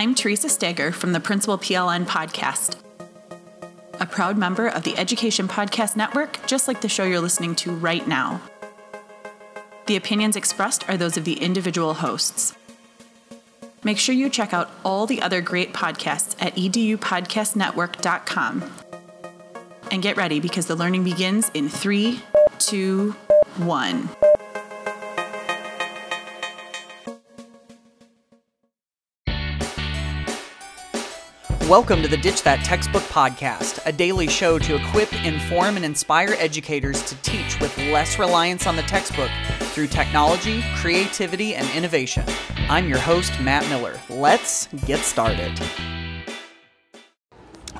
I'm Theresa Stager from the Principal PLN podcast, a proud member of the Education Podcast Network, just like the show you're listening to right now. The opinions expressed are those of the individual hosts. Make sure you check out all the other great podcasts at edupodcastnetwork.com. And get ready because the learning begins in three, two, one. Welcome to the Ditch That Textbook Podcast, a daily show to equip, inform, and inspire educators to teach with less reliance on the textbook through technology, creativity, and innovation. I'm your host, Matt Miller. Let's get started.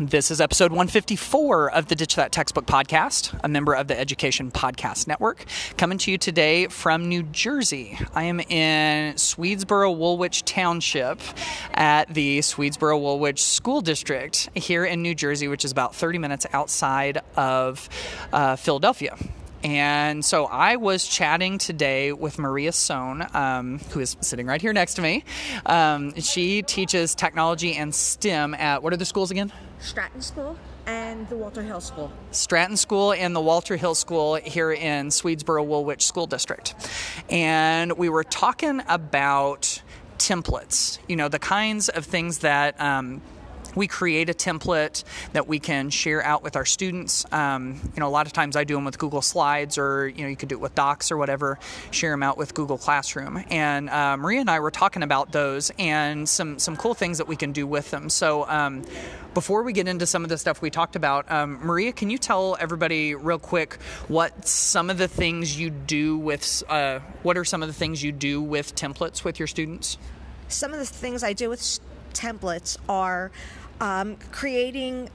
This is episode 154 of the Ditch That Textbook podcast, a member of the Education Podcast Network, coming to you today from New Jersey. I am in Swedesboro Woolwich Township at the Swedesboro Woolwich School District here in New Jersey, which is about 30 minutes outside of uh, Philadelphia. And so I was chatting today with Maria Sohn, um, who is sitting right here next to me. Um, she teaches technology and STEM at what are the schools again? Stratton School and the Walter Hill School. Stratton School and the Walter Hill School here in Swedesboro Woolwich School District. And we were talking about templates, you know, the kinds of things that. Um, we create a template that we can share out with our students. Um, you know, a lot of times I do them with Google Slides, or you know, you could do it with Docs or whatever. Share them out with Google Classroom. And uh, Maria and I were talking about those and some some cool things that we can do with them. So. Um, before we get into some of the stuff we talked about, um, Maria, can you tell everybody real quick what some of the things you do with uh, what are some of the things you do with templates with your students? Some of the things I do with templates are um, creating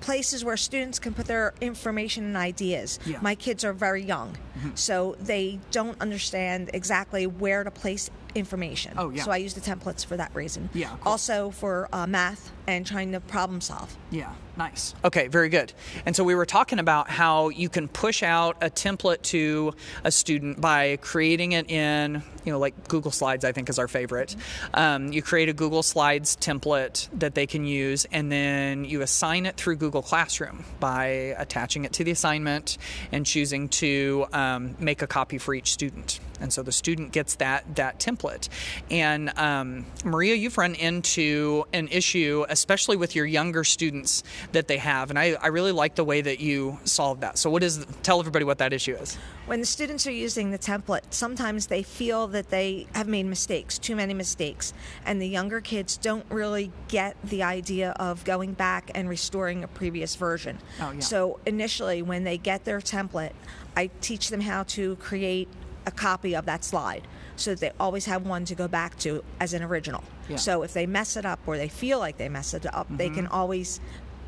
places where students can put their information and ideas. Yeah. My kids are very young, Mm-hmm. so they don't understand exactly where to place information. Oh, yeah. So I use the templates for that reason. Yeah, cool. Also for uh, math and trying to problem solve. Yeah, nice. Okay, very good. And so we were talking about how you can push out a template to a student by creating it in, you know, like Google Slides, I think is our favorite. Um, you create a Google Slides template that they can use, and then you assign it through Google Classroom by attaching it to the assignment and choosing to um, Um, make a copy for each student. And so the student gets that that template. And um, Maria, you've run into an issue, especially with your younger students that they have, and I, I really like the way that you solved that. So what is? Tell everybody what that issue is. When the students are using the template, sometimes they feel that they have made mistakes, too many mistakes, and the younger kids don't really get the idea of going back and restoring a previous version. Oh, yeah. So initially, when they get their template, I teach them how to create a copy of that slide so that they always have one to go back to as an original. Yeah. Mm-hmm. So if they mess it up or they feel like they mess it up, they can always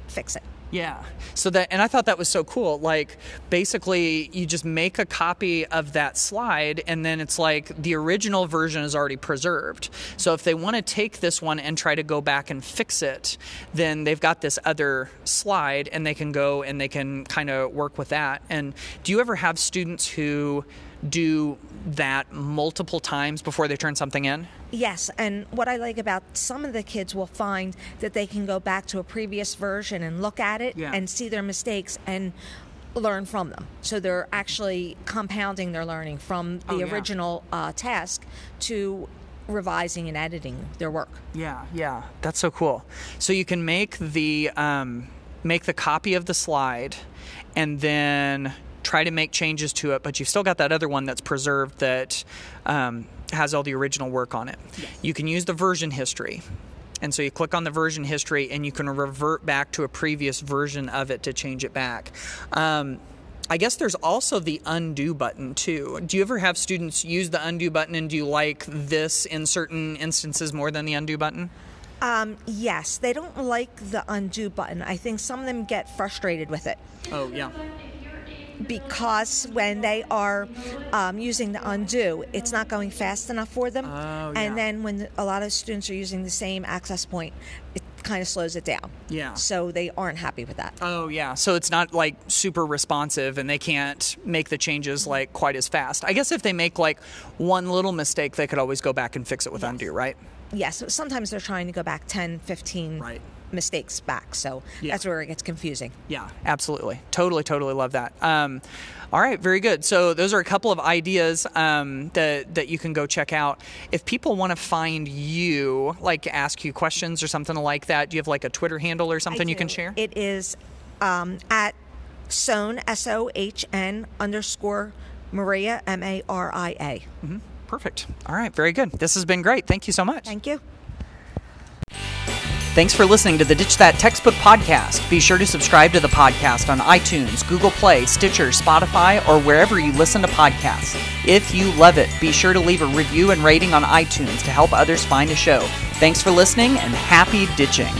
fix it. Yeah. So that, and I thought that was so cool. Like, basically, you just make a copy of that slide, and then it's like the original version is already preserved. So if they want to take this one and try to go back and fix it, then they've got this other slide, and they can go and they can kind of work with that. And do you ever have students who do that multiple times before they turn something in? Yes, and what I like about some of the kids will find that they can go back to a previous version and look at it Yeah. and see their mistakes and learn from them. So they're actually compounding their learning from the Oh, yeah. original uh, task to revising and editing their work. Yeah, yeah, that's so cool. So you can make the um, make the copy of the slide, and then try to make changes to it, but you've still got that other one that's preserved that um, has all the original work on it. You can use the version history. And so you click on the version history and you can revert back to a previous version of it to change it back. Um, I guess there's also the undo button too. Do you ever have students use the undo button and do you like this in certain instances more than the undo button? Um, yes, they don't like the undo button. I think some of them get frustrated with it. Oh, yeah. Because when they are um, using the undo, it's not going fast enough for them. Oh, yeah. And then when a lot of students are using the same access point, it kind of slows it down. Yeah. So they aren't happy with that. Oh yeah, so it's not like super responsive, and they can't make the changes like quite as fast. I guess if they make like one little mistake, they could always go back and fix it with undo, right? Yes, sometimes they're trying to go back 10, 15 Right. Mistakes back. So Yeah. that's where it gets confusing. Yeah, absolutely. Totally, totally love that. Um, all right, very good. So those are a couple of ideas um, that that you can go check out. If people want to find you, like ask you questions or something like that, do you have like a Twitter handle or something you can share? It is um, at Sohn, S O H N underscore Maria, M A R I A. Perfect. All right, very good. This has been great. Thank you so much. Thank you. Thanks for listening to the Ditch That Textbook podcast. Be sure to subscribe to the podcast on iTunes, Google Play, Stitcher, Spotify, or wherever you listen to podcasts. If you love it, be sure to leave a review and rating on iTunes to help others find the show. Thanks for listening and happy ditching.